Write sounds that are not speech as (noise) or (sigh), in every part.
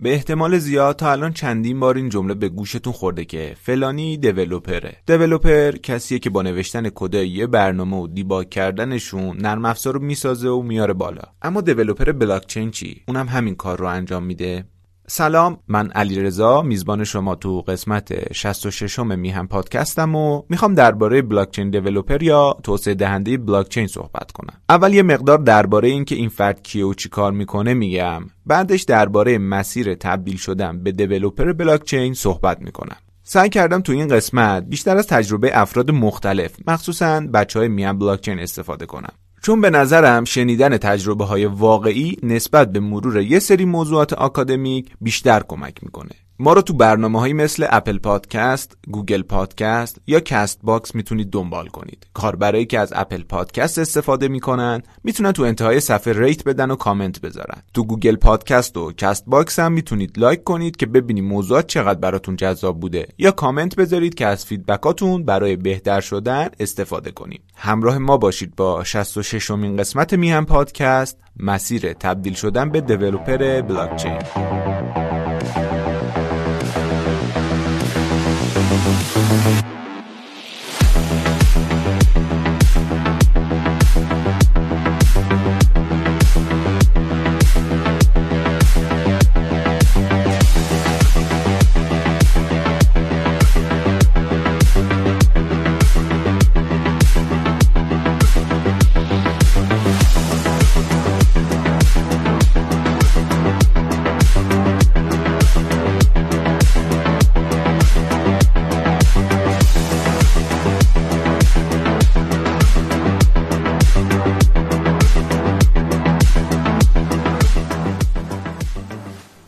به احتمال زیاد تا الان چندین بار این جمله به گوشتون خورده که فلانی دیولوپره دیولوپر کسیه که با نوشتن کدای یه برنامه و دیباگ کردنشون نرم افزار رو می‌سازه و میاره بالا. اما دیولوپر بلاکچین چی؟ اونم همین کار رو انجام میده. سلام من علی رضا میزبان شما تو قسمت 66 م میهم پادکستم و می‌خوام درباره بلاکچین دیولپر یا توسعه دهنده بلاکچین صحبت کنم. اول یه مقدار درباره اینکه این فرد کیه و چی کار می‌کنه میگم. بعدش درباره مسیر تبدیل شدن به دیولپر بلاکچین صحبت می‌کنم. سعی کردم تو این قسمت بیشتر از تجربه افراد مختلف مخصوصا بچه های میان بلاکچین استفاده کنم. چون به نظرم شنیدن تجربه های واقعی نسبت به مرور یه سری موضوعات آکادمیک بیشتر کمک می‌کنه. ما رو تو برنامه های مثل Apple Podcasts، Google Podcasts یا Castbox می‌تونید دنبال کنید. کاربرایی که از Apple Podcasts استفاده می‌کنن می‌تونن تو انتهای صفحه rate بدن و کامنت بذارن. تو Google Podcasts و Castbox هم می‌تونید like کنید که ببینید موضوعات چقدر براتون جذاب بوده یا کامنت بذارید که از feedback اتون برای بهتر شدن استفاده کنیم. همراه ما باشید با 66 امین قسمت میهم پادکست مسیر تبدیل شدن به developer بلاکچین.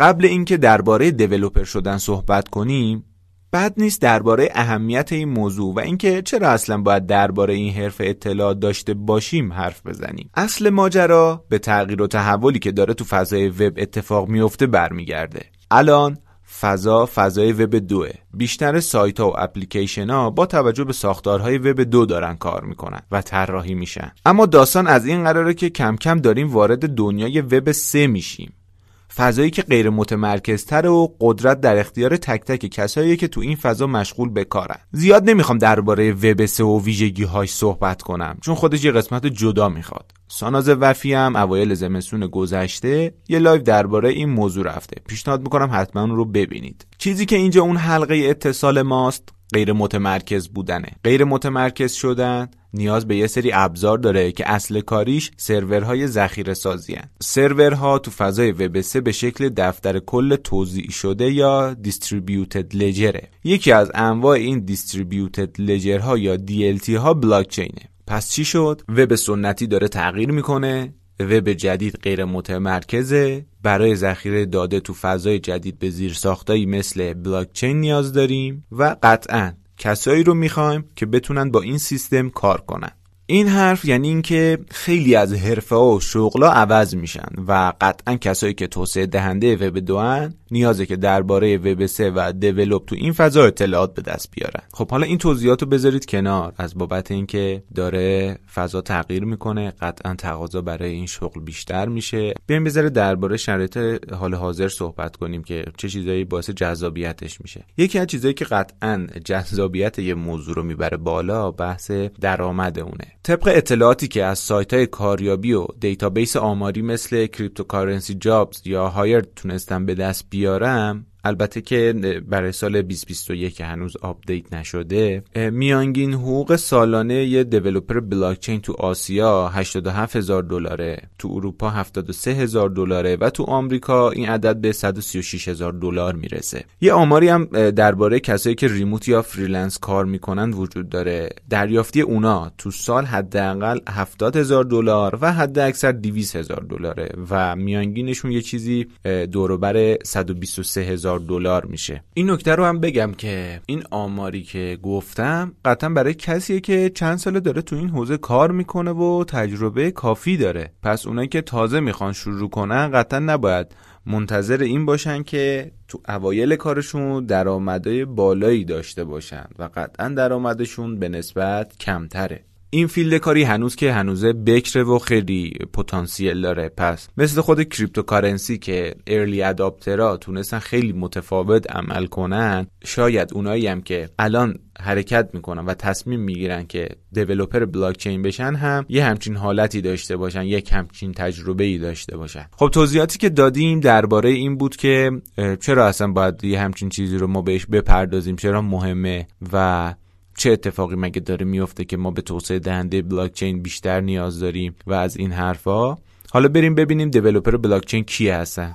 قبل اینکه درباره دیولپر شدن صحبت کنیم بد نیست درباره اهمیت این موضوع و اینکه چرا اصلا باید درباره این حرف اطلاع داشته باشیم حرف بزنیم. اصل ماجرا به تغییر و تحولی که داره تو فضای وب اتفاق میفته برمیگرده. الان فضا فضای وب دوه. بیشتر سایت ها و اپلیکیشن ها با توجه به ساختارهای وب دو دارن کار می‌کنن و طراحی میشن. اما داستان از این قراره که کم کم داریم وارد دنیای وب سه میشیم. فضایی که غیر متمرکزتر و قدرت در اختیار تک تک کسایی که تو این فضا مشغول به کارن. زیاد نمی‌خوام درباره وب و ویژگی هاش صحبت کنم چون خودش یه قسمت جدا می‌خواد. ساناز وفی هم اوایل زمستون گذشته یه live درباره این موضوع رفته. پیشنهاد می‌کنم حتما اون رو ببینید. چیزی که اینجا اون حلقه اتصال ماست غیر متمرکز بودنه. غیر متمرکز شدن نیاز به یه سری ابزار داره که اصل کاریش سرورهای ذخیره سازی. سرورها تو فضای وب به شکل دفتر کل توزیع شده یا دیستریبیوتد لجره یکی از انواع این دیستریبیوتد لجرها یا DLT ها بلاکچینه پس چی شد؟ وب سنتی داره تغییر می‌کنه. وب جدید غیر متمرکزه. برای ذخیره داده تو فضای جدید به زیر ساختایی مثل بلاکچین نیاز داریم و قطعا کسایی رو می‌خوایم که بتونن با این سیستم کار کنن. این حرف یعنی اینکه خیلی از حرفه و شغلا عوض میشن و قطعا کسایی که توسعه دهنده وب دوان نیازه که درباره وب 3 و دیولپ تو این فضا اطلاعات به دست بیارن. خب حالا این توضیحات رو بذارید کنار از بابت اینکه داره فضا تغییر می‌کنه قطعا تقاضا برای این شغل بیشتر میشه. بیایم بذاره درباره شرایط حال حاضر صحبت کنیم که چه چیزایی باعث جذابیتش میشه. یکی از چیزایی که قطعا جذابیت یه موضوع رو می‌بره بالا بحث درآمد اونه. طبق اطلاعاتی که از سایت های کاریابی و دیتابیس آماری مثل Cryptocurrency Jobs یا Hire تونستم به دست بیارم البته که برای سال 2021 که هنوز update نشده میانگین حقوق سالانه یه developer blockchain تو آسیا 87 هزار دلاره تو اروپا 73 هزار دلاره و تو آمریکا این عدد به 136 هزار دلار می‌رسه. یه آماری هم درباره کسایی که remote یا freelance کار می‌کنن وجود داره. دریافتی اونا تو سال حداقل 70 هزار دلار و حد اکثر 200 هزار دلاره و میانگینشون یه چیزی دوروبر 123 هزار دلار میشه. این نکته رو هم بگم که این آماری که گفتم قطعا برای کسیه که چند ساله داره تو این حوزه کار می‌کنه و تجربه کافی داره. پس اونایی که تازه می‌خوان شروع کنن قطعا نباید منتظر این باشن که تو اوایل کارشون درآمدهای بالایی داشته باشن و قطعا درآمدشون به نسبت کمتره. این field کاری هنوز که هنوزه بکره و خیلی پتانسیل داره. پس مثل خود cryptocurrency که early adopter ا تونستن خیلی متفاوت عمل کنن شاید اونایی هم که الان حرکت می‌کنن و تصمیم می‌گیرن که developer blockchain بشن هم یه همچین حالتی داشته باشن یک همچین تجربه ای داشته باشن. خب توضیحاتی که دادیم درباره این بود که چرا اصلا باید یه همچین چیزی رو ما بهش بپردازیم؟ چرا مهمه و چه اتفاقی مگه داره میفته که ما به توسعه دهنده بلاک چین بیشتر نیاز داریم و از این حرفا؟ حالا بریم ببینیم دیولپر بلاک چین کیه هستن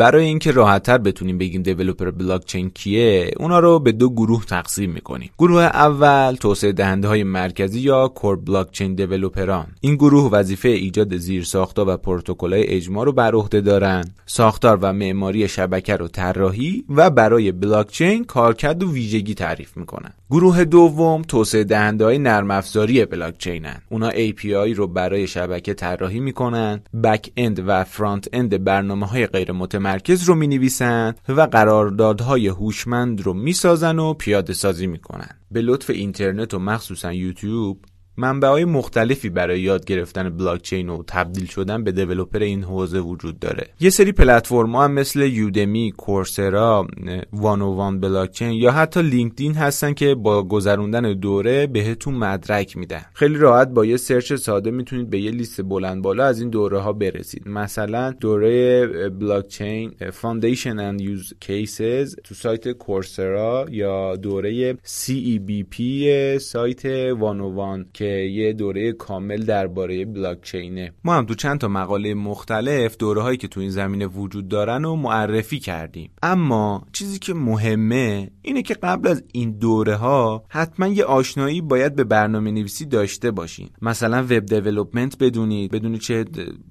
برای اینکه راحتتر بتونیم بگیم developer blockchain کیه اونا رو به دو گروه تقسیم می‌کنیم. گروه اول توسعه دهنده های مرکزی یا core blockchain developer ان این گروه وظیفه ایجاد زیر ساختا و پروتکل‌های اجماع رو بر عهده دارن. ساختار و معماری شبکه رو طراحی و برای بلاک چین کارکرد و ویژگی تعریف می‌کنن. گروه دوم توسعه دهنده های نرم افزاری بلاک چینن اونا API رو برای شبکه طراحی می‌کنن back-end و front-end برنامه های غیر متمرکز رو می‌نویسن و قراردادهای هوشمند رو می‌سازن و پیاده سازی می‌کنن. به لطف اینترنت و مخصوصا یوتیوب منبع های مختلفی برای یاد گرفتن بلاک چین و تبدیل شدن به developer این حوزه وجود داره. یه سری پلتفرم هم مثل Udemy، Coursera، 101 Blockchains یا حتی LinkedIn هستن که با گذروندن دوره بهتون مدرک میدن. خیلی راحت با یه search ساده می‌تونید به یه لیست بلند بالا از این دوره ها برسید. مثلا دوره Blockchain Foundations and Use Cases تو سایت Coursera یا دوره CEBP سایت وان وان که یه دوره کامل درباره بلاک چینه ما هم تو چند تا مقاله مختلف دوره هایی که تو این زمینه وجود دارن و معرفی کردیم. اما چیزی که مهمه اینه که قبل از این دوره ها حتما یه آشنایی باید به برنامه نویسی داشته باشین. مثلا وب دیولپمنت بدونید بدونید چه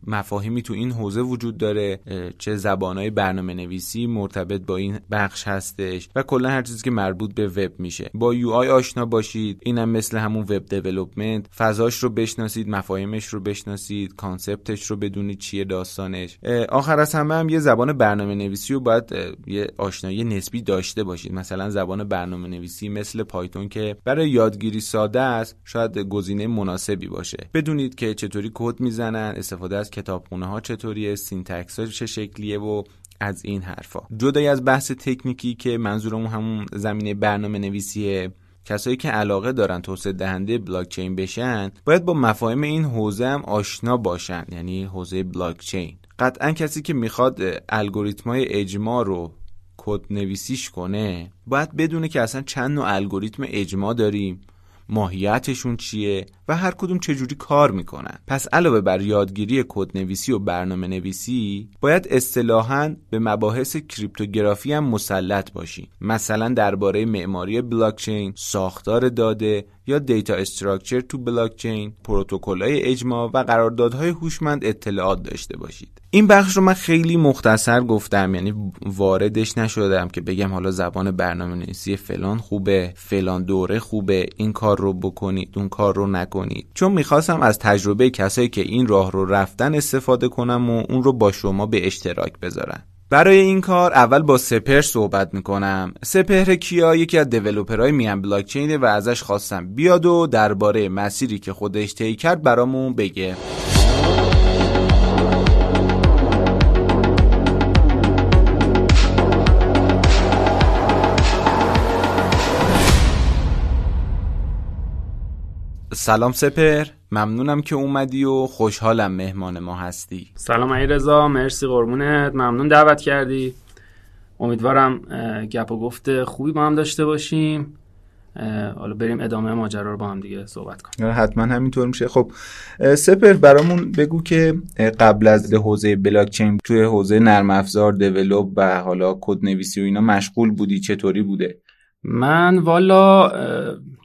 مفاهیمی تو این حوزه وجود داره چه زبانهای برنامه نویسی مرتبط با این بخش هستش و کلا هر چیزی که مربوط به وب میشه. با یو آی آشنا باشید. اینم مثل همون وب دیولپمنت فضاش رو بشناسید مفاهیمش رو بشناسید concept ش رو بدونید چیه داستانش. آخر از همه هم یه زبان برنامه نویسی رو باید یه آشنایی نسبی داشته باشید. مثلا زبان برنامه نویسی مثل Python که برای یادگیری ساده است شاید گزینه مناسبی باشه. بدونید که چطوری کد می‌زنن استفاده از کتابخونه ها چطوریه syntax ها چه شکلیه و از این حرفا. جدای از بحث تکنیکی که منظورمون همون زمینه برنامه نویسیه کسایی که علاقه دارن توسعه دهنده بلاک چین بشن باید با مفاهیم این حوزه هم آشنا باشن یعنی حوزه بلاک چین قطعا کسی که می‌خواد الگوریتمای اجماع رو کد نویسیش کنه باید بدونه که اصلا چند نوع الگوریتم اجماع داریم. ماهیتشون چیه و هر کدوم چجوری کار می‌کنن. پس علاوه بر یادگیری کد نویسی و برنامه نویسی باید اصطلاحا به مباحث cryptography هم مسلط باشین مثلا درباره معماری بلاکچین ساختار داده یا data structure تو بلاکچین پروتکل‌های اجماع و قراردادهای هوشمند اطلاعات داشته باشید. این بخش رو من خیلی مختصر گفتم یعنی واردش نشدم که بگم حالا زبان برنامه نویسی فلان خوبه فلان دوره خوبه این کار رو بکنید اون کار رو نکنید. چون می‌خواستم از تجربه کسایی که این راه رو رفتن استفاده کنم و اون رو با شما به اشتراک بذارم برای این کار اول با سپر صحبت می‌کنم. سپهر کیا؟ یکی از دیولوپرهای میان بلاکچینه و ازش خواستم بیاد و درباره مسیری که خودش طی کرد برامون بگه. سلام سپر ممنونم که اومدی و خوشحالم مهمان ما هستی. سلام ای رضا مرسی قربونت. ممنون دعوت کردی. امیدوارم گپ و گفت خوبی با هم داشته باشیم. حالا بریم ادامه ماجرا رو با هم دیگه صحبت کنیم. حتما همینطور میشه. خب سپر برامون بگو که قبل از حوزه بلاک چین توی حوزه نرم افزار دیولپ و حالا کد نویسی و اینا مشغول بودی؟ چطوری بوده؟ من والا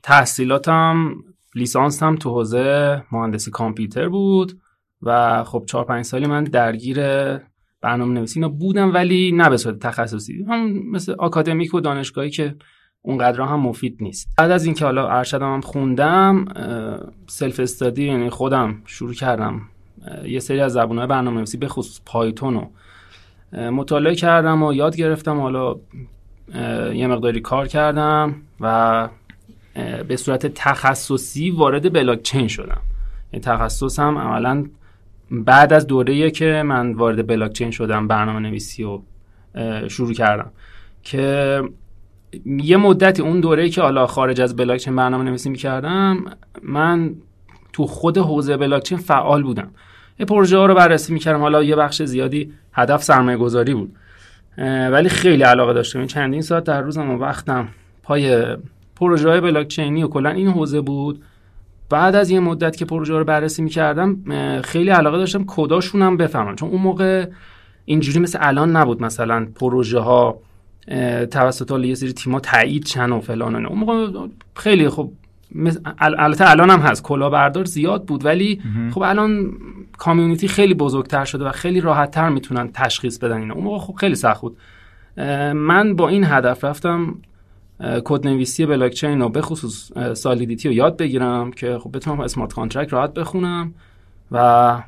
تحصیلاتم لیسانس هم تو حوزه مهندسی کامپیوتر بود و خب چهار پنج سالی من درگیر برنامه نویسی بودم ولی نه به صورت تخصصی. هم مثل آکادمیک و دانشگاهی که اونقدر هم مفید نیست. بعد از اینکه حالا ارشدم هم خوندم self study ی یعنی خودم شروع کردم یه سری از زبانهای برنامه نویسی به خصوص پایتون رو مطالعه کردم و یاد گرفتم. حالا یه مقداری کار کردم و به صورت تخصصی وارد بلاک چین شدم. این تخصصم عملا بعد از دوره که من وارد بلاک چین شدم برنامه نویسی رو شروع کردم. که یه مدتی اون دوره که حالا خارج از بلاک چین برنامه نویسی می‌کردم من تو خود حوزه بلاک چین فعال بودم. یه پروژه ها رو بررسی می‌کردم. حالا یه بخش زیادی هدف سرمایه گذاری بود ولی خیلی علاقه داشتم. این چندین ساعت در روزم و وقتم پای پروژه های بلاک چینی و کلا این حوزه بود. بعد از یه مدت که پروژه رو بررسی می‌کردم خیلی علاقه داشتم کداشونم بفهمم. چون اون موقع اینجوری مثل الان نبود مثلا پروژه ها توسط یه سری تیما تایید چن و فلان اون موقع خیلی خب البته الان هم هست کلاهبردار زیاد بود ولی خب الان community خیلی بزرگتر شده و خیلی راحتتر می‌تونن تشخیص بدن اینا. اون موقع خب خیلی سخت بود. من با این هدف رفتم کد نویسی بلاک چین و به خصوص Solidity رو یاد بگیرم که خب بتونم smart contract راحت بخونم و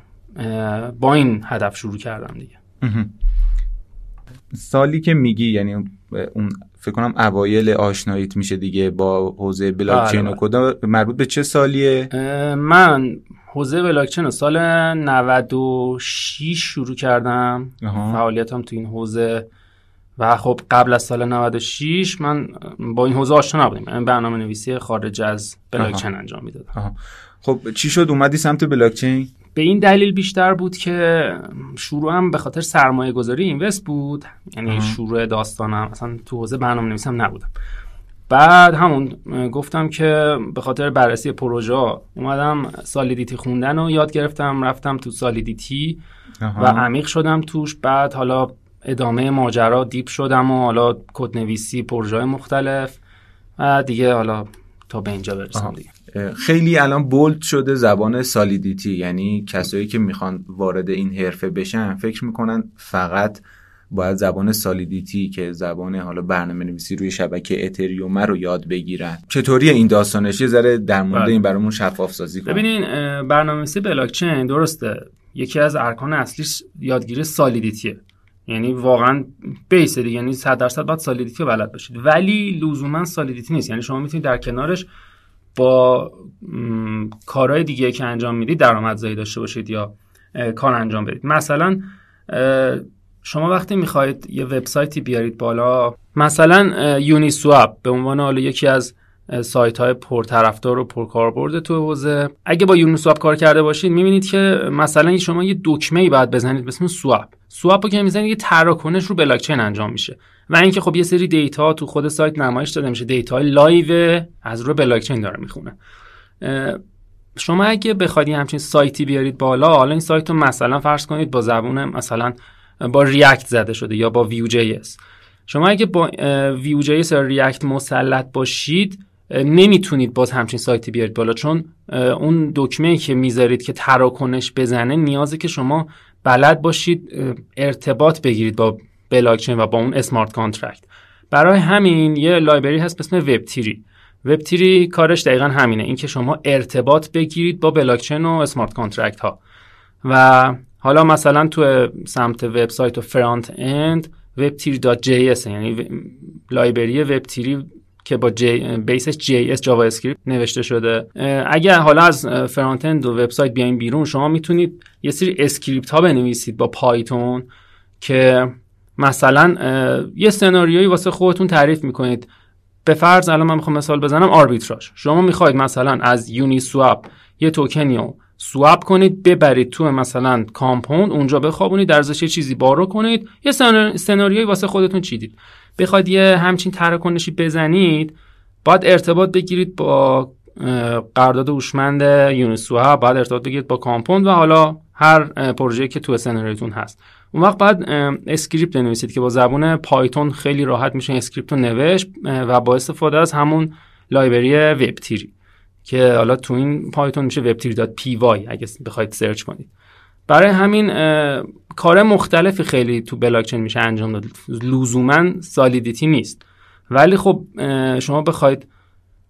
با این هدف شروع کردم دیگه. سالی که میگی یعنی اون فکر کنم اوایل آشناییت میشه دیگه با حوزه بلاک چین و بله، کدا بله. مربوط به چه سالیه؟ من حوزه بلاک چین سال 96 شروع کردم. فعالیتم تو این حوزه و خب قبل از سال 96 من با این حوزه آشنا نبودیم من برنامه نویسی خارج از بلاکچین انجام می‌دادم. خب چی شد؟ اومدی سمت بلاکچین به این دلیل بیشتر بود که شروعم به خاطر سرمایه گذاری invest بود. یعنی شروع داستانم اصلا تو حوزه برنامه نویسم نبودم. بعد همون گفتم که به خاطر بررسی پروژه اومدم Solidity خوندن و یاد گرفتم. رفتم تو Solidity و عمیق شدم توش. بعد حالا ادامه ماجرا deep شدم و حالا کد نویسی پروژه مختلف و دیگه حالا تا به اینجا برسم دیگه. خیلی الان bold شده زبان Solidity یعنی کسایی که می‌خوان وارد این حرفه بشن فکر می‌کنن فقط باید زبان سالیدیتی که زبان حالا برنامه نویسی روی شبکه اتریوم رو یاد بگیرن. چطوری این داستانش؟ یه ذره در مورد بله. این برامون شفاف سازی کنیم ببینین برنامه‌نویسی بلاکچین درسته. یکی از ارکان اصلیش یادگیری سالیدیتیه. یعنی واقعا بیس دیگه یعنی 100 درصد باید سالیدیتی بلد باشید. ولی لزوما سالیدیتی نیست. یعنی شما می‌تونید در کنارش با کارهای دیگه که انجام می‌دید درآمدزایی داشته باشید یا کار انجام بدید. مثلا شما وقتی می‌خواهید یه وبسایتی بیارید بالا مثلا Uniswap به عنوان حالا یکی از سایت های پرطرفدار و پرکاربرد تو حوزه. اگه با Uniswap کار کرده باشید می‌بینید که مثلا شما یه دکمه ای باید بزنید به اسم swap swap رو که می‌زنید یه تراکنش رو بلاکچین انجام میشه. و اینکه خب یه سری data تو خود سایت نمایش داده میشه. data live از رو بلاکچین داره می‌خونه. شما اگه بخواید همچین سایتی بیارید بالا حالا این سایت رو مثلا فرض کنید با زبون مثلا با React زده شده یا با Vue JS شما اگه با Vue JS یا React مسلط باشید نمی‌تونید باز همچین سایتی بیارید بالا چون اون دکمه که می‌ذارید که تراکنش بزنه نیازه که شما بلد باشید ارتباط بگیرید با بلاکچین و با اون smart contract برای همین یه library هست به اسم وب تیری وب تیری کارش دقیقا همینه اینکه شما ارتباط بگیرید با بلاکچین و smart contract ها و حالا مثلا تو سمت وبسایت و front-end web3.js یعنی library Web3 که با جی base ش JS JavaScript نوشته شده. اگر حالا از front-end و وبسایت بیاین بیرون شما می‌تونید یه سری script ها بنویسید با پایتون که مثلا یه سناریویی واسه خودتون تعریف می‌کنید. به فرض الان من می‌خوام مثال بزنم آربیتراژ. شما می‌خواید مثلا از یونی سواب یه توکنی رو سواب کنید ببرید تو مثلا کامپوند اونجا بخوابونید در ازش چیزی بارو کنید. یه سناریویی واسه خودتون چیدید بخواید یه همچین تراکنشی بزنید باید ارتباط بگیرید با قرارداد هوشمند یونیسوها باید ارتباط بگیرید با کامپوند و حالا هر پروژه که تو سناریوتون هست. اون وقت بعد script بنویسید که با زبون پایتون خیلی راحت میشه script رو نوشت و با استفاده از همون library Web3 که حالا تو این پایتون میشه Web3 dot py اگه بخواید search کنید. برای همین کار مختلفی خیلی تو بلاکچین میشه انجام داد. لزوما Solidity نیست. ولی خب شما بخواید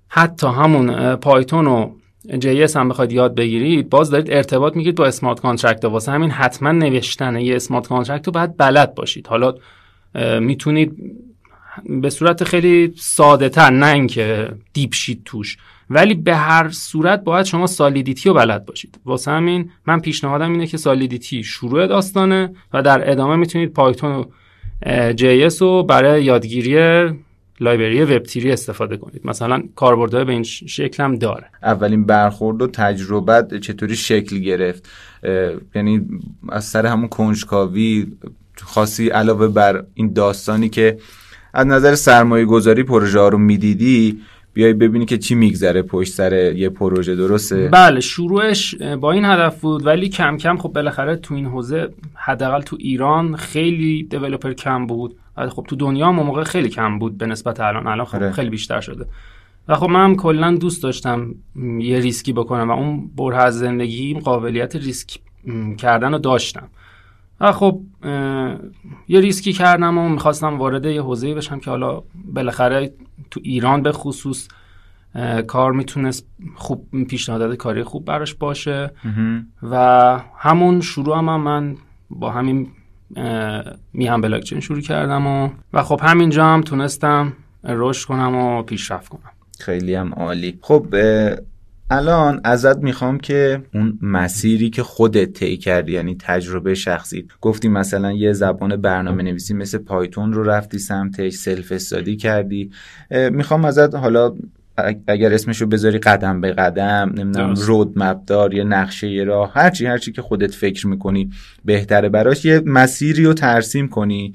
حتی همون پایتون و JS هم بخواید یاد بگیرید باز دارید ارتباط می‌گیرید با smart contract واسه همین حتما نوشتن یه smart contract رو باید بلد باشید. حالا می‌تونید به صورت خیلی ساده تر نه اینکه deep شید توش. ولی به هر صورت باید شما Solidity رو بلد باشید. واسه همین من پیشنهادم اینه که Solidity شروع داستانه و در ادامه می‌تونید پایتون و JS رو برای یادگیری لایبرری وب تیری استفاده کنید. مثلا کاربردهای به این شکل هم داره. اولین برخورد و تجربت چطوری شکل گرفت؟ یعنی از سر همون کنجکاوی خاصی علاوه بر این داستانی که از نظر سرمایه گذاری پروژه رو می‌دیدی بیای ببینی که چی میگذره پشت سر یه پروژه درسته. بله شروعش با این هدف بود ولی کم کم خب بالاخره تو این حوزه حداقل تو ایران خیلی دیولپر کم بود. خب تو دنیا هم موقع خیلی کم بود به نسبت الان. الان خب آره. خیلی بیشتر شده. و خب من کلا دوست داشتم یه ریسکی بکنم و اون برهه از زندگی قابلیت ریسک کردن رو داشتم. و خب یه ریسکی کردم و می‌خواستم وارد یه حوزه‌ای بشم که حالا بالاخره تو ایران به خصوص کار می‌تونست خوب پیشنهادات کاری خوب براش باشه. و همون شروع هم, هم من با همین میهم بلاکچین شروع کردم و و خب همینجا هم تونستم رشد کنم و پیشرفت کنم. خیلی هم عالی. خب الان ازت می‌خوام که اون مسیری که خودت طی کردی یعنی تجربه شخصی گفتی مثلا یه زبان برنامه نویسی مثل پایتون رو رفتی سمتش سلف استادی کردی. می‌خوام ازت حالا اگر اسمشو بذاری قدم به قدم نمی‌دونم رود دار یه نقشه یه راه هرچی هرچی که خودت فکر می‌کنی بهتره براش یه مسیری رو ترسیم کنی.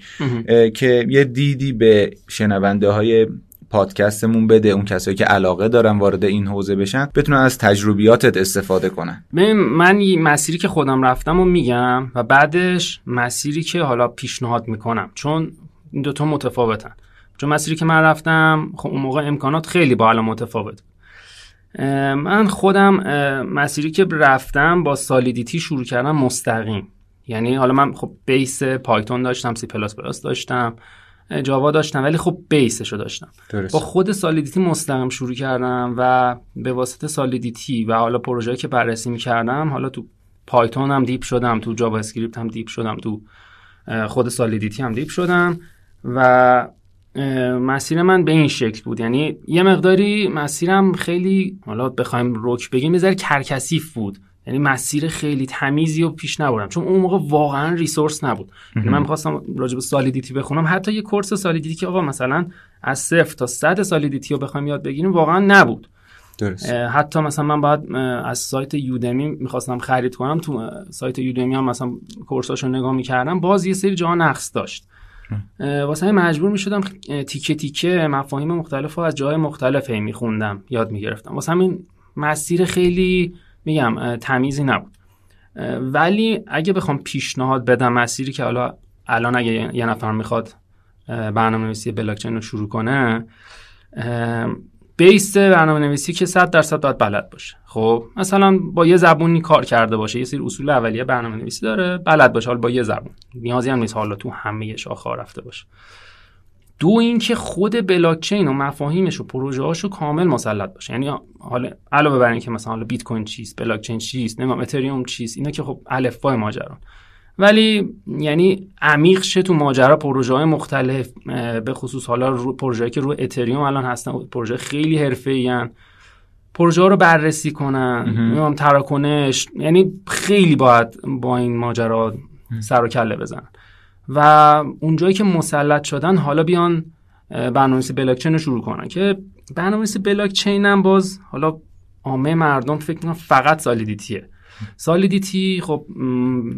که یه دیدی به شنونده های پادکستمون بده اون کسایی که علاقه دارن وارد این حوزه بشن بتونن از تجربیاتت استفاده کنن. من مسیری که خودم رفتم و میگم و بعدش مسیری که حالا پیشنهاد می‌کنم. چون این دوتا متفاوتن. چون مسیری که من رفتم خب اون موقع امکانات خیلی با الان متفاوت. من خودم مسیری که رفتم با Solidity شروع کردم مستقیم. یعنی حالا من خب base پایتون داشتم سی پلاس پلاس داشتم. جاوا داشتم ولی خب base ش رو داشتم با خود Solidity مستقیم شروع کردم و به واسطه Solidity و حالا پروژه که بررسی می‌کردم حالا تو پایتون هم deep شدم تو JavaScript هم deep شدم تو خود Solidity هم deep شدم و مسیر من به این شکل بود. یعنی یه مقداری مسیرم خیلی حالا بخوایم رک بگیم یه کم کثیف بود. یعنی مسیر خیلی تمیزی و پیش نبردم. چون اون موقع واقعا ریسورس نبود. یعنی من می‌خواستم راجع به سالیدیتی بخونم. حتی یه کورس سالیدیتی که آقا مثلا از صفر تا صد سالیدیتی رو بخوایم یاد بگیریم واقعا نبود. درست. حتی مثلا من باید از سایت یودمی می‌خواستم خرید کنم. تو سایت یودمی هم مثلا کورساشو نگاه می‌کردم. باز یه سری جاها نقص داشت. واسه مجبور می‌شدم تیکه تیکه مفاهیم مختلف رو از جای مختلف میخوندم یاد می‌گرفتم. واسه همین مسیر خیلی میگم تمیزی نبود. ولی اگه بخوام پیشنهاد بدم مسیری که حالا الان اگه یه نفر می‌خواد برنامه نویسی بلاکچین رو شروع کنه بیس برنامه نویسی که 100 درصد باید بلد باشه. خب مثلا با یه زبونی کار کرده باشه یه سری اصول اولیه برنامه نویسی داره بلد باشه حالا با یه زبون. نیازی هم نیست حالا تو همه شاخه رفته باشه. دو اینکه خود بلاکچین و مفاهیمش و پروژه هاشو کامل مسلط باشه. یعنی حالا علاوه بر اینکه مثلا حالا بیت کوین چیست بلاکچین چیست نمی‌دونم اتریوم چیست اینا که خب الفبای ماجرا. ولی یعنی عمیق شه تو ماجرا پروژه های مختلف به خصوص حالا رو پروژه که رو اتریوم الان هستن پروژه خیلی حرفه‌ای پروژه ها رو بررسی کنن. تراکنش. یعنی خیلی باید با این ماجرا سر و کله بزنن. و اونجایی که مسلط شدن حالا بیان برنامه‌نویسی بلاکچین رو شروع کنن. که برنامه‌نویسی بلاکچین هم باز حالا عامه مردم فکر می‌کنن فقط Solidityه. Solidity خب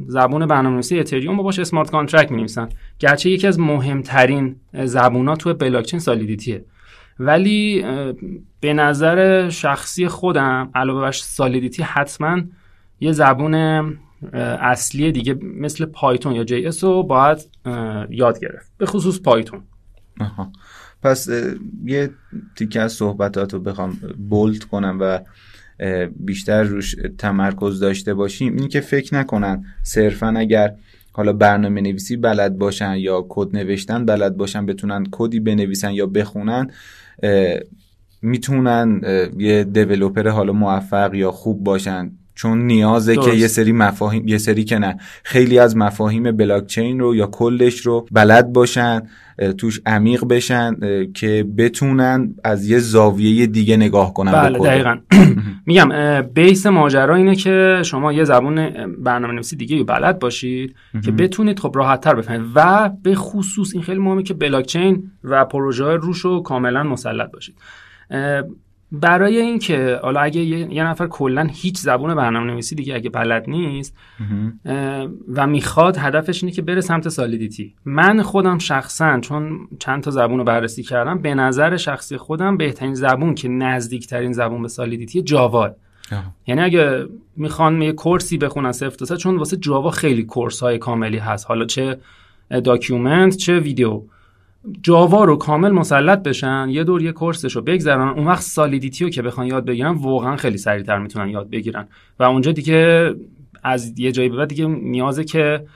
زبون برنامه‌نویسی اتریوم با باش smart contract می‌نویسن. گرچه یکی از مهمترین زبونا تو بلاکچین Solidityه. ولی به نظر شخصی خودم علاوه بر Solidity حتما یه زبون اصلی دیگه مثل پایتون یا JS رو باید یاد گرفت. به خصوص پایتون. پس یه تیکه از صحبتات رو بخوام بولد کنم و بیشتر روش تمرکز داشته باشیم. این که فکر نکنن صرفا اگر حالا برنامه نویسی بلد باشن یا کد نوشتن بلد باشن بتونن کدی بنویسن یا بخونن می‌تونن یه دیولوپر حالا موفق یا خوب باشن. چون نیازه که یه سری مفاهیم یه سری که نه. خیلی از مفاهیم بلاکچین رو یا کلش رو بلد باشن توش عمیق بشن که بتونن از یه زاویه دیگه نگاه کنن بله دقیقا. (clears throat) میگم بیس ماجرا اینه که شما یه زبون برنامه نویسی دیگه بلد باشید که بتونید خب راحت تر بفهمید. و به خصوص این خیلی مهمه که بلاکچین و پروژه روش رو کاملا مسلط باشید. برای اینکه حالا اگه یه, نفر کلا هیچ زبون برنامه نویسی دیگه اگه بلد نیست و می‌خواد هدفش اینه که بره سمت Solidity. من خودم شخصا چون چند تا زبون رو بررسی کردم به نظر شخصی خودم بهترین زبون که نزدیکترین زبون به Solidity جاوا. یعنی اگه می‌خوان یه course ی بخونن صفر تا چون واسه جاوا خیلی course های کاملی هست. حالا چه document چه ویدیو. جاوا رو کامل مسلط بشن یه دور یه course ش رو بگذرن اون وقت Solidity رو که بخوان یاد بگیرن واقعا خیلی سریعتر می‌تونن یاد بگیرن. و اونجا دیگه از یه جایی به بعد دیگه نیازه که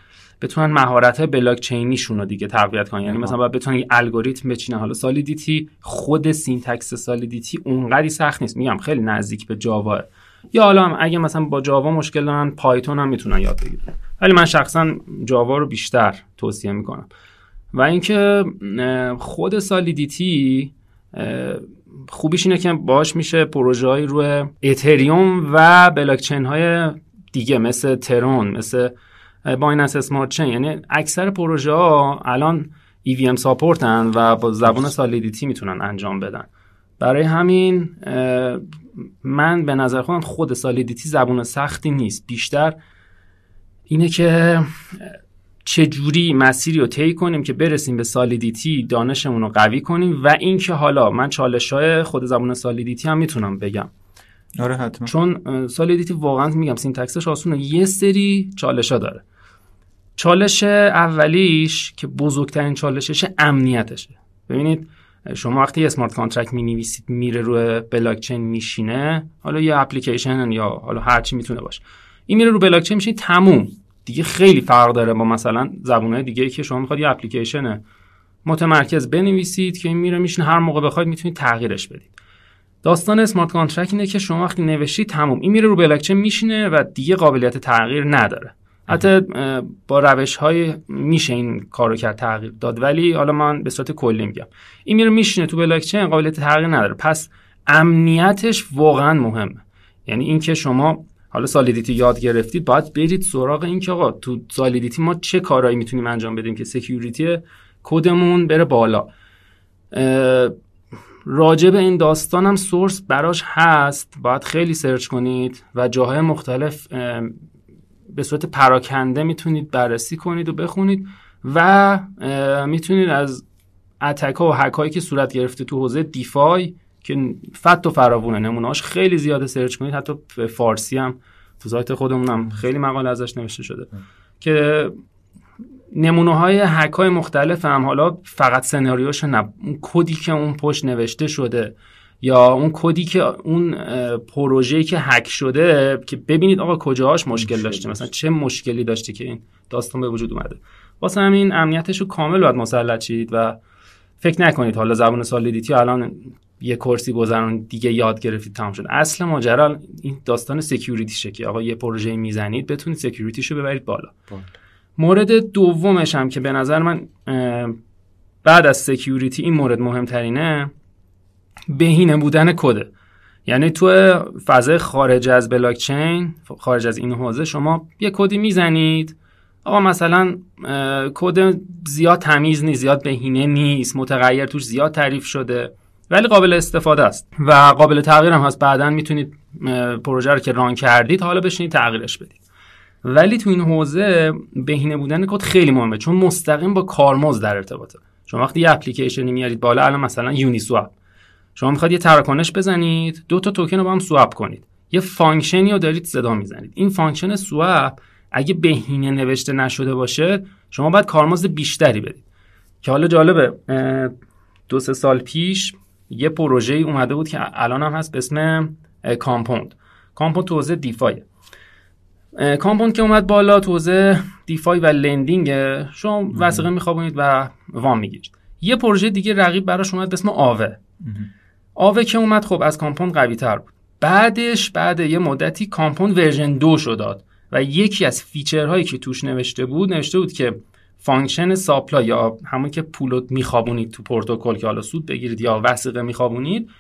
بتونن مهارت بلاک چینیشون رو دیگه تقویت کنن. یعنی مثلا باید بتونن یه الگوریتم بچینن. حالا Solidity خود syntax Solidity اونقدی سخت نیست. میگم خیلی نزدیک به جاوا. یا حالا اگه مثلا با جاوا مشکل دارن پایتون هم می‌تونن یاد بگیرن. ولی من شخصا جاوا رو بیشتر توصیه می‌کنم. و اینکه خود Solidity خوبیش اینه که باش میشه پروژه های روی اتریوم و بلاکچین های دیگه مثل ترون مثل Binance Smart Chain. یعنی اکثر پروژه ها الان EVM support ن و با زبان Solidity می‌تونن انجام بدن. برای همین من به نظر خودم خود Solidity زبون سختی نیست. بیشتر اینه که چه جوری مسیری رو طی کنیم که برسیم به Solidity دانشمون رو قوی کنیم و اینکه حالا من چالش های خود زبان Solidity هم می‌تونم بگم. آره حتما. چون Solidity واقعا میگم syntax ش آسونه. یه سری چالش ها داره. چالش اولیش که بزرگترین چالشش امنیتشه. ببینید شما وقتی smart contract می نویسید میره روی بلاکچین میشینه حالا یه اپلیکیشن یا حالا هر چی می‌تونه باشه. این میره رو بلاکچین میشینه تموم. دیگه خیلی فرق داره با مثلا زبونهای دیگه که شما می‌خواد یه اپلیکیشن متمرکز بنویسید که این میره میشینه هر موقع بخواید می‌تونید تغییرش بدید. داستان smart contract اینه که شما وقتی نوشتید تموم. این میره رو بلاکچین میشینه و دیگه قابلیت تغییر نداره. حتی با روش های میشه این کارو کرد تغییر داد. ولی حالا من به صورت کلی میگم. این میره میشینه تو بلاکچین قابلیت تغییر نداره. پس امنیتش واقعا مهمه. یعنی اینکه شما حالا Solidity یاد گرفتید باید برید سراغ این که آقا تو Solidity ما چه کارهایی می‌تونیم انجام بدیم که security کدمون بره بالا. راجع به این داستانم source براش هست. باید خیلی search کنید و جاهای مختلف به صورت پراکنده می‌تونید بررسی کنید و بخونید و می‌تونید از attack و هک که صورت گرفته تو حوزه DeFi که فت و فراوونه نمونهاش خیلی زیاده search کنید. حتی به فارسی هم تو سایت خودمون هم خیلی مقاله ازش نوشته شده. که نمونه های هک های مختلف هم حالا فقط سناریوش نه اون کدی که اون پشت نوشته شده یا اون کدی که اون پروژه‌ای که هک شده که ببینید آقا کجاهاش مشکل داشته. مثلا چه مشکلی داشته که این داستان به وجود اومده. واسه همین امنیتش رو کامل باید مسلط شید و فکر نکنید حالا زبان Solidity الان یه course ی گذروندن دیگه یاد گرفتید تمام شد. اصل ماجرا این داستان security شه که آقا یه پروژه می‌زنید بتونید security شو ببرید بالا. بله. مورد دومش هم که به نظر من بعد از security این مورد مهمترینه بهینه بودن کده یعنی تو فضای خارج از بلاکچین خارج از این حوزه شما یه کدی می‌زنید. آقا مثلا کد زیاد تمیز نیست زیاد بهینه نیست متغیر توش زیاد تعریف شده. ولی قابل استفاده است. و قابل تغییر هم هست. بعدا می‌تونید پروژه رو که run کردید حالا بشینید تغییرش بدید. ولی تو این حوزه بهینه بودن کد خیلی مهمه. چون مستقیم با کارمزد در ارتباطه. شما وقتی یه اپلیکیشنی میارید بالا الان مثلا Uniswap شما می‌خواد یه تراکنش بزنید دو تا توکن رو با هم swap کنید. یه function ی رو دارید صدا می‌زنید. این function swap اگه بهینه نوشته نشده باشه شما باید کارمزد بیشتری بدید. که حالا جالبه دو سه سال پیش یه پروژه اومده بود که الان هم هست به اسم Compound. Compound تو حوزه DeFi. Compound که اومد بالا تو حوزه DeFi و lending شما وثیقه میخوابونید و وام می‌گیرید. یه پروژه دیگه رقیب براش اومد به اسم آوه. آوه که اومد خب از Compound قوی تر بود. بعدش بعد یه مدتی Compound version دو شد داد و یکی از feature هایی که توش نوشته بود نوشته بود که function supply یا همون که پولو میخوابونید تو پروتکل که حالا سود بگیرید یا وثیقه میخوابونید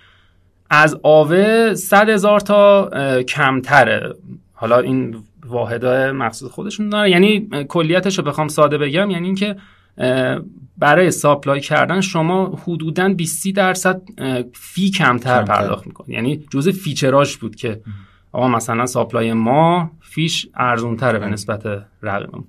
از آوه صد هزار تا کمتره. حالا این واحدهای مخصوص خودشون داره. یعنی کلیتش رو بخوام ساده بگم یعنی اینکه برای supply کردن شما حدودا 20 درصد fee کمتر پرداخت می‌کنید. یعنی جزء feature اش بود که آقا مثلا supply ما fee ش ارزون تره به نسبت رقیبمون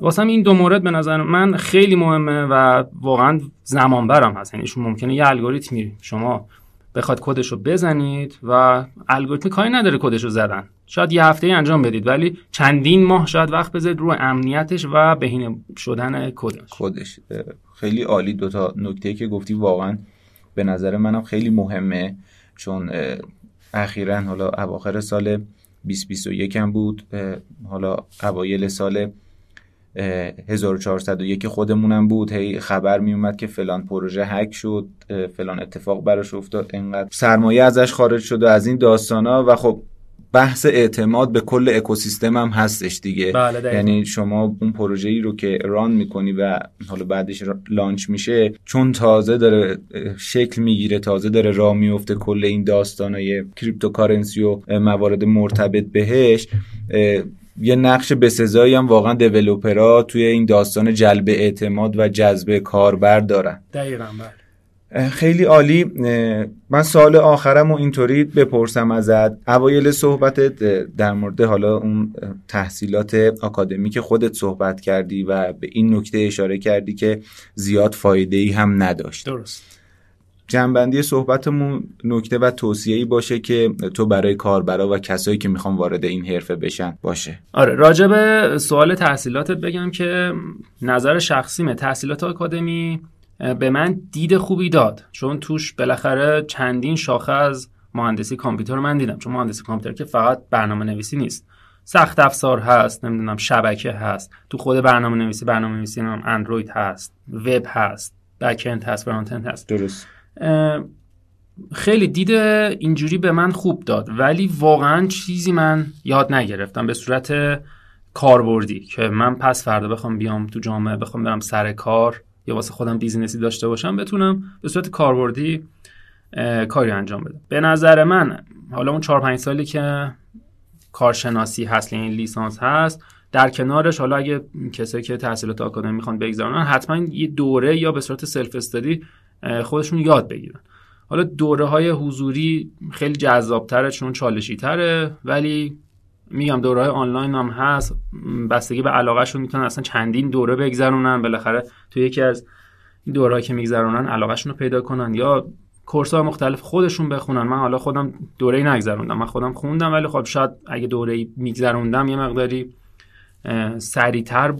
واسه این دو مورد به نظر من خیلی مهمه و واقعا زمان‌برم هست. یعنی ممکنه یه الگوریتمی شما بخواد کدش رو بزنید و الگوریتم کاری نداره کدش رو زدن. شاید یه هفته انجام بدید ولی چندین ماه شاید وقت بذارید رو امنیتش و بهینه شدن کدش. کدش. خیلی عالی دوتا نکته که گفتی واقعا به نظر منم خیلی مهمه چون اخیرا حالا اواخر سال 2021 هم بود حالا اوایل سال 1401 خودمونم بود. هی خبر می اومد که فلان پروژه هک شد فلان اتفاق براش افتاد. انقدر سرمایه ازش خارج شد و از این داستانا و خب بحث اعتماد به کل اکوسیستم هم هستش دیگه. بله یعنی شما اون پروژه ای رو که run می‌کنی و حالا بعدش launch میشه چون تازه داره شکل می‌گیره تازه داره راه میفته کل این داستانای cryptocurrency و موارد مرتبط بهش یه نقش بسزایی هم واقعا developer ا توی این داستان جلب اعتماد و جذب کاربر دارن. دقیقا خیلی عالی. من سال آخرم و اینطوری بپرسم ازت. اوایل صحبتت در مورد حالا اون تحصیلات که خودت صحبت کردی و به این نکته اشاره کردی که زیاد فایده ای هم نداشت. درست. جنبندی صحبتمون نکته و توصیه‌ای باشه که تو برای کاربرا و کسایی که می‌خوان وارد این حرفه بشن باشه. آره راجب سوال تحصیلاتت بگم که نظر شخصیمه تحصیلات آکادمی به من دید خوبی داد. چون توش بالاخره چندین شاخه از مهندسی کامپیوتر من دیدم. چون مهندسی کامپیوتر که فقط برنامه نویسی نیست. سخت افزار هست نمی‌دونم شبکه هست. تو خود برنامه نویسی برنامه نویسی هم اندروید هست وب هست بک هست فرانت هست. درست. خیلی دید اینجوری به من خوب داد ولی واقعا چیزی من یاد نگرفتم به صورت کاربردی که من پس فردا بخوام بیام تو جامعه بخوام برم سر کار یا واسه خودم business ی داشته باشم بتونم به صورت کاربردی کاری انجام بدم. به نظر من حالا اون 4 5 سالی که کارشناسی هست یعنی لیسانس هست در کنارش حالا اگه کسایی که تحصیلات آکادمیک می‌خوان بگذرونن حتما یه دوره یا به صورت self-study خودشون یاد بگیرن. حالا دوره های حضوری خیلی جذابتره چون چالشی تره ولی میگم دوره های آنلاین هم هست. بستگی به علاقهشون می‌تونن اصلا چندین دوره بگذرونن. بالاخره تو یکی از این دوره که میگذرونن علاقهشون رو پیدا کنن یا کورس های مختلف خودشون بخونن. من حالا خودم دوره ای نگذروندم. من خودم خوندم ولی خب شاید اگه دوره ای میگذروندم یه مقداری سریعتر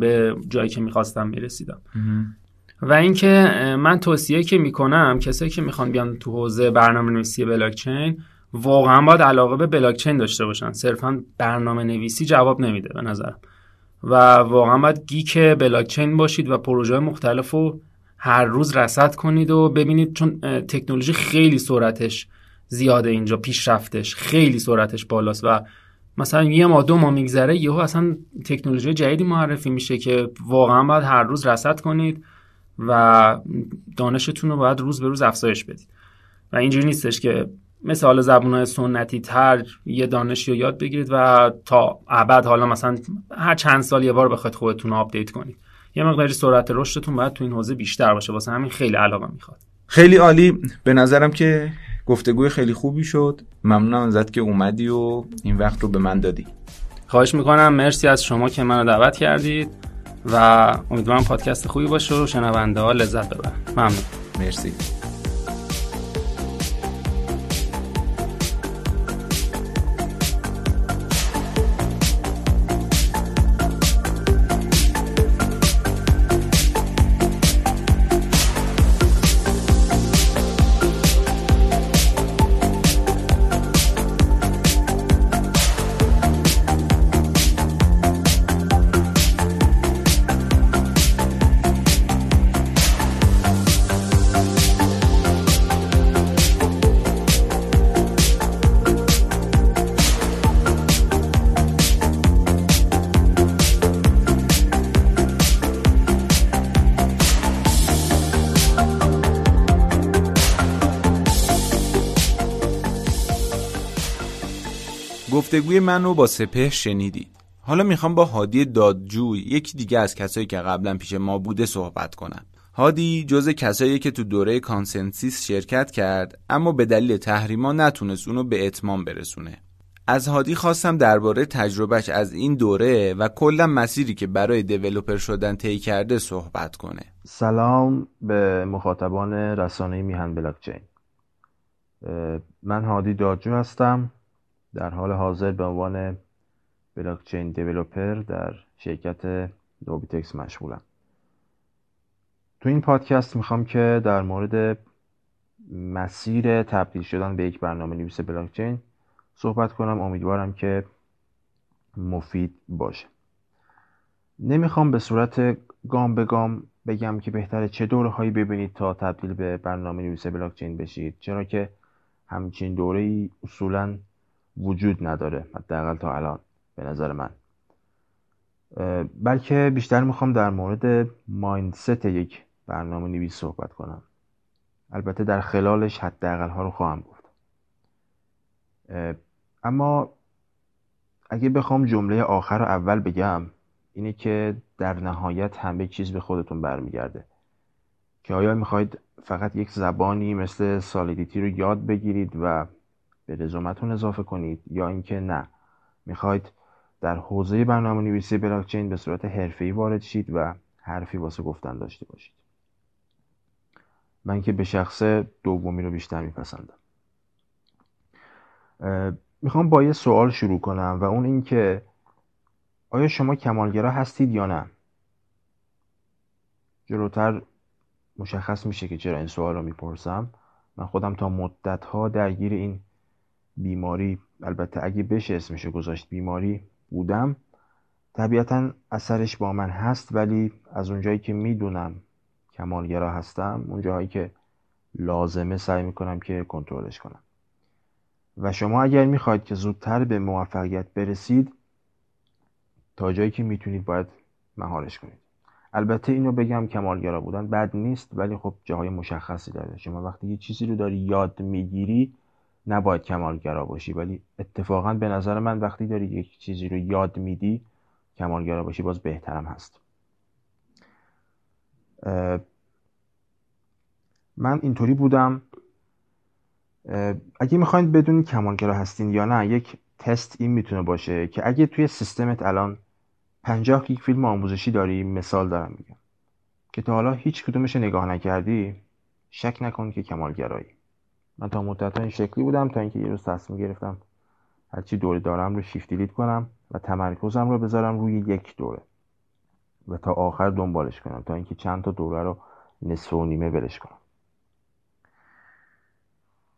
به جایی که می‌خواستم می‌رسیدم. و اینکه من توصیه که می‌کنم کسایی که می‌خوان بیان تو حوزه برنامه نویسی بلاکچین واقعا باید علاقه به بلاکچین داشته باشن. صرفا برنامه نویسی جواب نمیده به نظرم. و واقعا باید گیک بلاکچین باشید و پروژه مختلف رو هر روز رصد کنید و ببینید چون تکنولوژی خیلی سرعتش زیاده اینجا پیشرفتش خیلی سرعتش بالاست و مثلا یه ماه دو ماه میگذره یهو اصلا تکنولوژی جدیدی معرفی میشه که واقعا باید هر روز رصد کنید. و دانشتون رو باید روز به روز افزایش بدید. و اینجوری نیستش که مثل حالا زبون های سنتی تر یه دانشی رو یاد بگیرید و تا ابد حالا مثلا هر چند سال یه بار بخواید خودتون رو update کنید. یه مقداری سرعت رشدتون باید تو این حوزه بیشتر باشه. واسه همین خیلی علاقه می‌خواد. خیلی عالی. به نظرم که گفتگوی خیلی خوبی شد. ممنونم ازت که اومدی و این وقت رو به من دادی. خواهش می‌کنم. مرسی از شما که منو دعوت کردید. و امیدوارم پادکست خوبی باشه و شنونده ها لذت ببرن. ممنون. مرسی. من رو با سپهر شنیدید حالا می‌خوام با هادی دادجوی یکی دیگه از کسایی که قبلا پیش ما بوده صحبت کنم. هادی جز کسایی که تو دوره ConsenSys شرکت کرد اما به دلیل تحریما نتونست اونو به اتمام برسونه. از هادی خواستم درباره تجربهش از این دوره و کلا مسیری که برای developer شدن طی کرده صحبت کنه. سلام به مخاطبان رسانه میهن بلاکچین. من هادی دادجو هستم. در حال حاضر به عنوان بلاکچین دیولوپر در شرکت نوبیتکس مشغولم. تو این پادکست می‌خوام که در مورد مسیر تبدیل شدن به یک برنامه نویس بلاکچین صحبت کنم. امیدوارم که مفید باشه. نمی‌خوام به صورت گام به گام بگم که بهتره چه دوره هایی ببینید تا تبدیل به برنامه نویس بلاکچین بشید چرا که همچین دوره ای اصولا وجود نداره حداقل تا الان به نظر من. بلکه بیشتر می‌خوام در مورد مایندست یک برنامه نویس صحبت کنم. البته در خلالش حداقل ها رو خواهم گفت. اما اگه بخوام جمله آخر رو اول بگم اینه که در نهایت همه چیز به خودتون برمیگرده. که آیا می‌خواید فقط یک زبانی مثل سالیدیتی رو یاد بگیرید و به رزومتون اضافه کنید یا اینکه نه. می‌خواید در حوزه برنامه نویسی بلاکچین به صورت حرفه‌ای وارد شید و حرفی واسه گفتن داشته باشید. من که به شخص دومی رو بیشتر میپسندم. می‌خوام با یه سوال شروع کنم و اون این که آیا شما کمالگرا هستید یا نه؟ جلوتر مشخص میشه که چرا این سوال رو می‌پرسم. من خودم تا مدت ها درگیر این بیماری البته اگه بشه اسمشو گذاشت بیماری بودم طبیعتا اثرش با من هست ولی از اونجایی که می‌دونم کمالگرا هستم اونجاهایی که لازمه سعی می‌کنم که کنترلش کنم. و شما اگر می‌خواید که زودتر به موفقیت برسید تا جایی که می‌تونید باید مهارش کنید. البته اینو بگم کمالگرا بودن بد نیست ولی خب جاهای مشخصی داره. شما وقتی یه چیزی رو داری یاد می‌گیری نباید کمالگرا باشی ولی اتفاقا به نظر من وقتی داری یک چیزی رو یاد میدی کمالگرا باشی باز بهترم هست. من اینطوری بودم. اگه می‌خواین بدونید کمالگرا هستین یا نه یک تست این می‌تونه باشه که اگه توی سیستمت الان 50 گیگ فیلم آموزشی داری مثال دارم میگم که تا حالا هیچ کدومش نگاه نکردی شک نکن که کمالگرایی. من تا مدت این شکلی بودم تا اینکه یه روز تصمیم گرفتم هرچی دوره دارم رو شیفت دیلیت کنم و تمرکزم رو بذارم روی یک دوره و تا آخر دنبالش کنم تا اینکه چند تا دوره رو نصف و نیمه ولش کنم.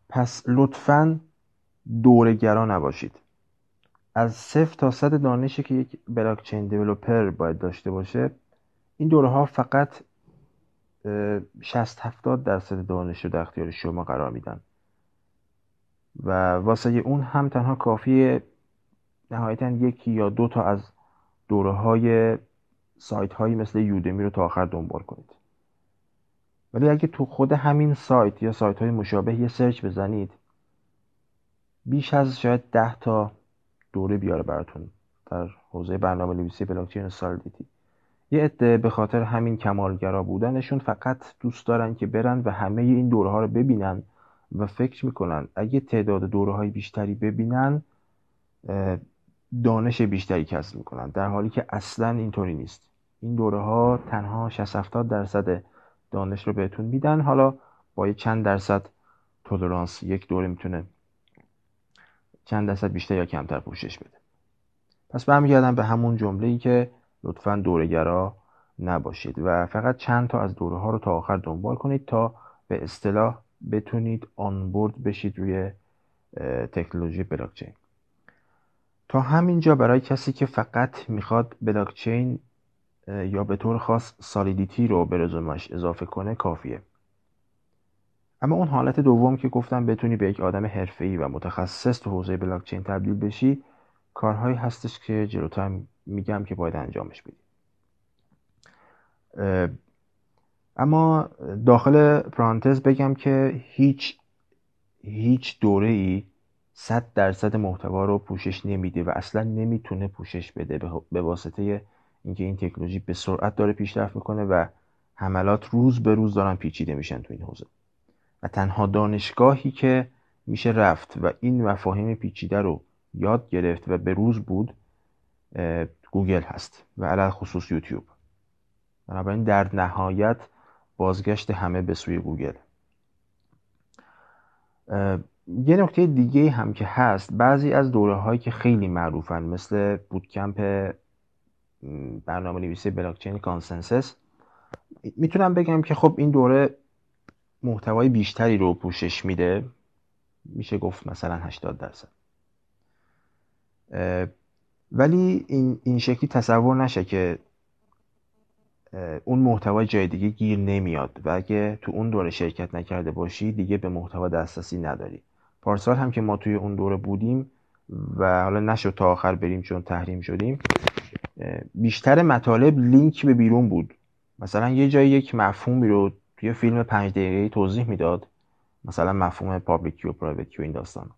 پس لطفا دورگرا نباشید. از صفر تا صد دانشی که یک بلاکچین دیولوپر باید داشته باشه این دوره ها فقط 60 70 درصد دانش رو در اختیار شما قرار میدن. و واسه اون هم تنها کافیه نهایتا یکی یا دو تا از دوره های سایت هایی مثل یودمی رو تا آخر دنبال کنید. ولی اگه تو خود همین سایت یا سایت های مشابه یه سرچ بزنید بیش از شاید ده تا دوره بیاره براتون در حوزه برنامه نویسی بلاکچین سالیدیتی یه عده به خاطر همین کمالگرا بودنشون فقط دوست دارن که برن و همه این دوره ها رو ببینن و فکر می‌کنن اگه تعداد دوره های بیشتری ببینن دانش بیشتری کسب می‌کنن. در حالی که اصلا اینطوری نیست. این دوره ها تنها 60 70 درصد دانش رو بهتون میدن. حالا با یه چند درصد تولرانس یک دوره می‌تونه چند درصد بیشتر یا کمتر پوشش بده. پس برمیگردم به همون جمله ای که لطفا دورگرا نباشید و فقط چند تا از دوره ها رو تا آخر دنبال کنید تا به اصطلاح بتونید آنبورد بشید روی تکنولوژی بلاکچین. تا همینجا برای کسی که فقط می‌خواد بلاکچین یا به طور خاص سالیدیتی رو به رزومش اضافه کنه کافیه. اما اون حالت دوم که گفتم بتونی به یک آدم حرفه‌ای و متخصص تو حوزه بلاکچین تبدیل بشی کارهایی هستش که جلوتر میگم که باید انجامش بدی. اما داخل پرانتز بگم که هیچ هیچ دوره ای صد درصد محتوا رو پوشش نمیده و اصلا نمی‌تونه پوشش بده به واسطه اینکه این تکنولوژی به سرعت داره پیشرفت می‌کنه و حملات روز به روز دارن پیچیده میشن تو این حوزه. و تنها دانشگاهی که میشه رفت و این مفاهیم پیچیده رو یاد گرفت و به روز بود گوگل هست و علی‌الخصوص یوتیوب. بنابراین در نهایت بازگشت همه به سوی گوگل. یه نکته دیگه هم که هست بعضی از دوره هایی که خیلی معروفن مثل bootcamp برنامه نویسی بلاکچین ConsenSys. می‌تونم بگم که خب این دوره محتوای بیشتری رو پوشش میده. میشه گفت مثلا 80 درصد. ولی این, این شکلی تصور نشه که اون محتوا جای دیگه گیر نمیاد و اگه تو اون دوره شرکت نکرده باشی دیگه به محتوا دسترسی نداری. پارسال هم که ما توی اون دوره بودیم و حالا نشد تا آخر بریم چون تحریم شدیم بیشتر مطالب لینک به بیرون بود. مثلا یه جایی یک مفهومی رو توی فیلم پنج دقیقه توضیح می‌داد. مثلا مفهوم public و private این داستان.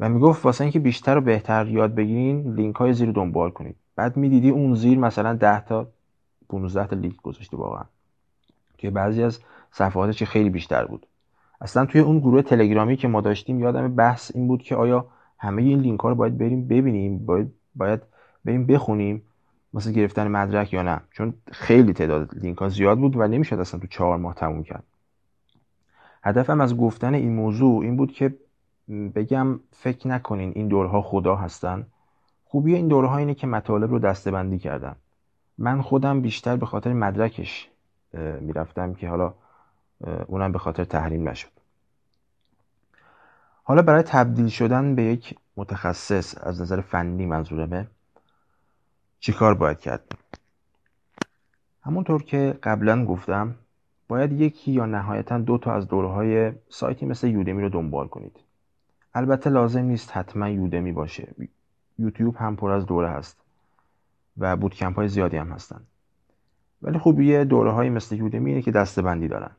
و می‌گفت واسه اینکه بیشتر و بهتر یاد بگیرین لینک های زیر دنبال کنید. بعد می‌دیدی اون زیر مثلا 10 تا 15 تا لینک گذاشته واقعا. توی بعضی از صفحاتش خیلی بیشتر بود. اصلا توی اون گروه تلگرامی که ما داشتیم یادم بحث این بود که آیا همه این لینک ها رو باید بریم ببینیم باید باید بریم بخونیم واسه گرفتن مدرک یا نه. چون خیلی تعداد لینک ها زیاد بود و نمی‌شد اصلا تو چهار ماه تموم کرد. هدفم از گفتن این موضوع این بود که بگم فکر نکنین این دورها خدا هستن. خوبی این دورها اینه که مطالب رو دستبندی کردن. من خودم بیشتر به خاطر مدرکش می‌رفتم که حالا اونم به خاطر تحریم نشد. حالا برای تبدیل شدن به یک متخصص از نظر فنی منظورمه چیکار باید کرد؟ همونطور که قبلا گفتم باید یکی یا نهایتا دو تا از دوره های سایتی مثل یودمی رو دنبال کنید. البته لازم نیست حتما یودمی باشه. یوتیوب هم پر از دوره هست. و بودکمپ های زیادی هم هستن. ولی خوبیه دوره های مثل یودمی اینه که دسته بندی دارن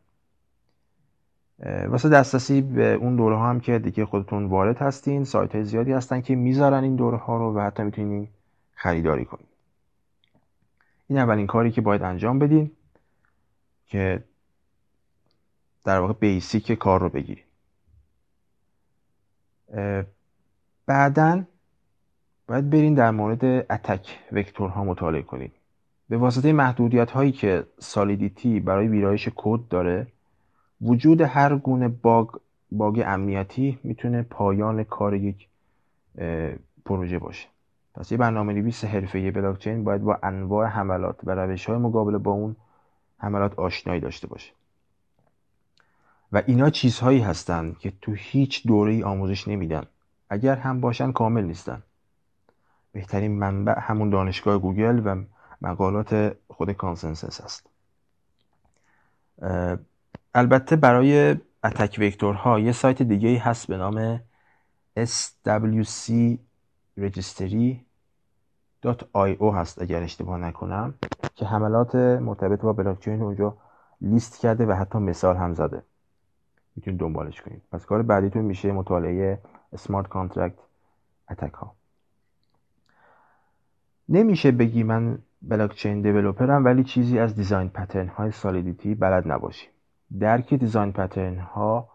واسه دسترسی به اون دوره ها هم که دیگه خودتون وارد هستین سایت های زیادی هستن که می‌ذارن این دوره ها رو و حتی می‌تونین خریداری کنید این اولین کاری که باید انجام بدین که در واقع بیسیک کار رو بگیرید بعدا باید برین در مورد اتک وکتورها مطالعه کنید به واسطه محدودیت هایی که سالیدیتی برای ویرایش کد داره وجود هر گونه باگ باگ امنیتی می‌تونه پایان کار یک پروژه باشه. پس یه برنامه نویس حرفه بلاکچین باید با انواع حملات و روش های مقابل با اون حملات آشنایی داشته باشه. و اینا چیزهایی هستند که تو هیچ دوره ای آموزش نمیدن. اگر هم باشن کامل نیستن. بهترین منبع همون دانشگاه گوگل و مقالات خود ConsenSys هست البته برای attack vector ها یه سایت دیگه هست به نام swcregistry.io هست اگر اشتباه نکنم که حملات مرتبط با بلاکچین اونجا لیست کرده و حتی مثال هم زده. می‌تونید دنبالش کنید. پس کار بعدیتون میشه مطالعه smart contract attack ها نمیشه بگی من blockchain developer م ولی چیزی از design pattern های Solidity بلد نباشی. درک design pattern ها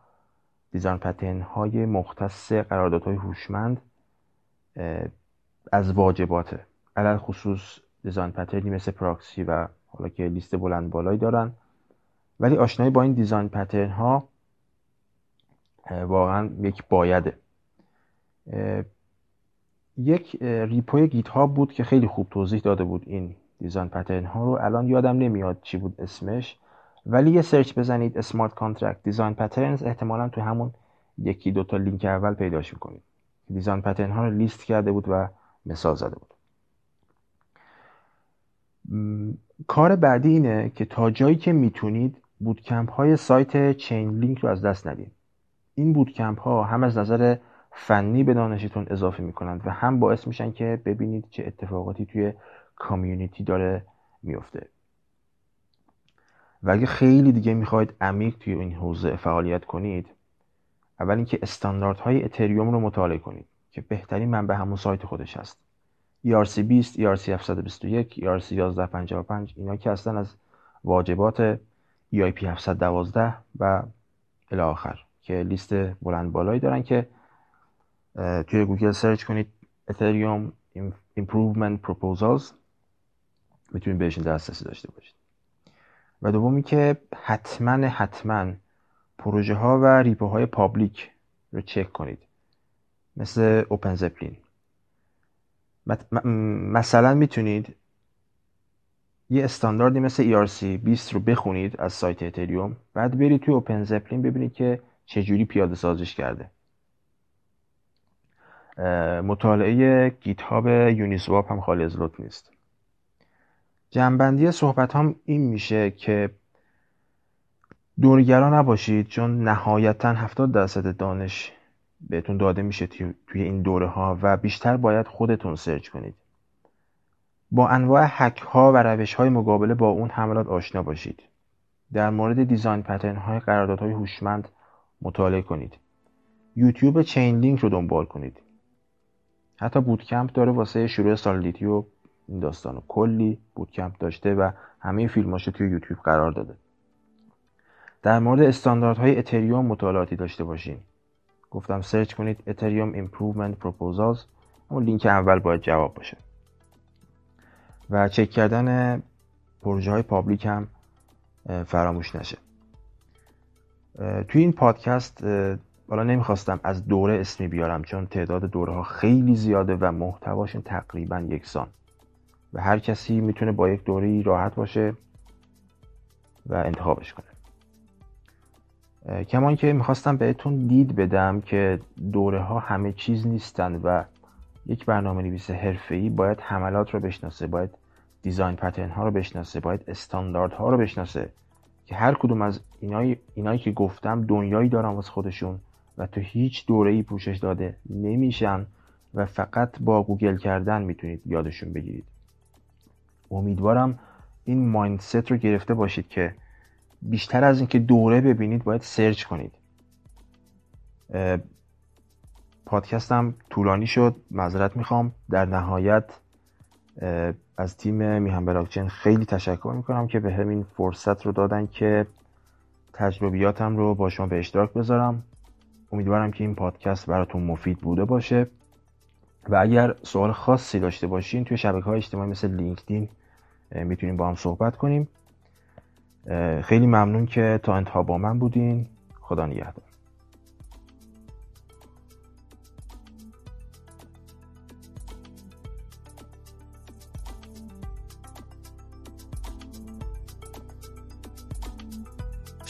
design pattern های مختص قراردادهای هوشمند از واجباته. علی‌الخصوص design pattern ی مثل پراکسی و حالا که لیست بلند بالایی دارن. ولی آشنایی با این design pattern ها واقعا یک بایده. یک repo ی GitHub بود که خیلی خوب توضیح داده بود این design pattern ها رو. الان یادم نمیاد چی بود اسمش. ولی یه search بزنید smart contract design patterns احتمالا تو همون یکی دوتا لینک اول پیداش می‌کنید. دیزاین پترن ها رو لیست کرده بود و مثال زده بود. کار بعدی اینه که تا جایی که می‌تونید بودکمپ های سایت چین لینک رو از دست ندید. این بودکمپ ها هم از نظر فنی به دانشتون اضافه می‌کنند و هم باعث میشن که ببینید چه اتفاقاتی توی کامیونیتی داره میفته و اگه خیلی دیگه می‌خواید عمیق توی این حوزه فعالیت کنید اول اینکه استانداردهای اتریوم رو مطالعه کنید که بهترین منبع همون سایت خودش هست. ERC20, ERC721, ERC1155 اینا که هستن از واجبات EIP 712 و الی آخر که لیست بلند بالایی دارن که توی گوگل search کنید Ethereum Improvement Proposals می‌تونید بهشون دسترسی داشته باشید. و دومی که حتما حتما پروژه ها و repo های public رو چک کنید. مثل OpenZeppelin مثلا می‌تونید یه استانداردی مثل ERC 20 رو بخونید از سایت اتریوم بعد برید توی OpenZeppelin ببینید که چجوری پیاده سازش کرده. مطالعه گیت هاب یونیسواپ هم خالی از لطف نیست. جنبندی صحبت هم این میشه که دورگرا نباشید چون نهایتا 70 درصد دانش بهتون داده میشه توی این دوره ها و بیشتر باید خودتون سرچ کنید. با انواع حک ها و روش های مقابله با اون حملات آشنا باشید. در مورد دیزاین پترن های قراردادهای هوشمند مطالعه کنید. یوتیوب Chainlink رو دنبال کنید. حتی bootcamp داره واسه شروع Solidity و این داستان کلی bootcamp داشته و همه فیلماشو توی یوتیوب قرار داده. در مورد استانداردهای اتریوم مطالعاتی داشته باشین. گفتم search کنید Ethereum Improvement Proposals اون لینک اول باید جواب باشه. و چک کردن پروژه های public هم فراموش نشه. توی این پادکست حالا نمی‌خواستم از دوره اسمی بیارم چون تعداد دوره ها خیلی زیاده و محتواشون تقریبا یکسان. و هر کسی می‌تونه با یک دوره راحت باشه و انتخابش کنه. کمان که می‌خواستم بهتون دید بدم که دوره ها همه چیز نیستن و یک برنامه نویس ای باید حملات رو بشناسه باید design pattern ها رو بشناسه باید استاندارد ها رو بشناسه. که هر کدوم از اینایی, اینایی که گفتم دنیایی دارن واسه خودشون. و تو هیچ دوره ای پوشش داده نمیشن و فقط با گوگل کردن می‌تونید یادشون بگیرید. امیدوارم این mindset رو گرفته باشید که بیشتر از اینکه دوره ببینید باید search کنید. پادکستم طولانی شد معذرت می‌خوام. در نهایت از تیم میهم بلاکچین خیلی تشکر می‌کنم که به همین فرصت رو دادن که تجربیاتم رو با شما به اشتراک بذارم. امیدوارم که این پادکست براتون مفید بوده باشه. و اگر سوال خاصی داشته باشین توی شبکه های اجتماعی مثل لینکدین می‌تونیم با هم صحبت کنیم. خیلی ممنون که تا انتها با من بودین. خدا نگهدار.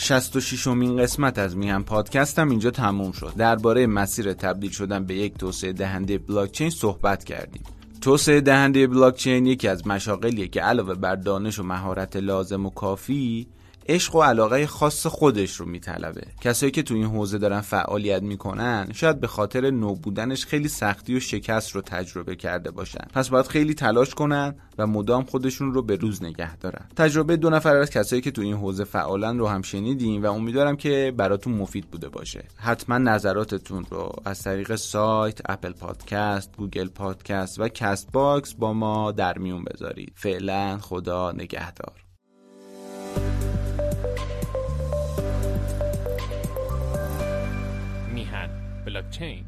66 امین قسمت از میهن پادکست هم اینجا تموم شد. درباره مسیر تبدیل شدن به یک توسعه دهنده بلاکچین صحبت کردیم. توسعه دهنده بلاکچین یکی از مشاغلیه که علاوه بر دانش و مهارت لازم و کافی عشق و علاقه خاص خودش رو میطلبه. کسایی که تو این حوزه دارن فعالیت می‌کنن شاید به خاطر نو بودنش خیلی سختی و شکست رو تجربه کرده باشن. پس باید خیلی تلاش کنن و مدام خودشون رو به روز نگه دارن. تجربه دو نفر از کسایی که تو این حوزه فعالن رو هم شنیدیم و امیدوارم که براتون مفید بوده باشه. حتما نظراتتون رو از طریق سایت اپل پادکست گوگل پادکست و کست باکس با ما در میون بذارید. فعلا خدا نگهدار. Biloxi,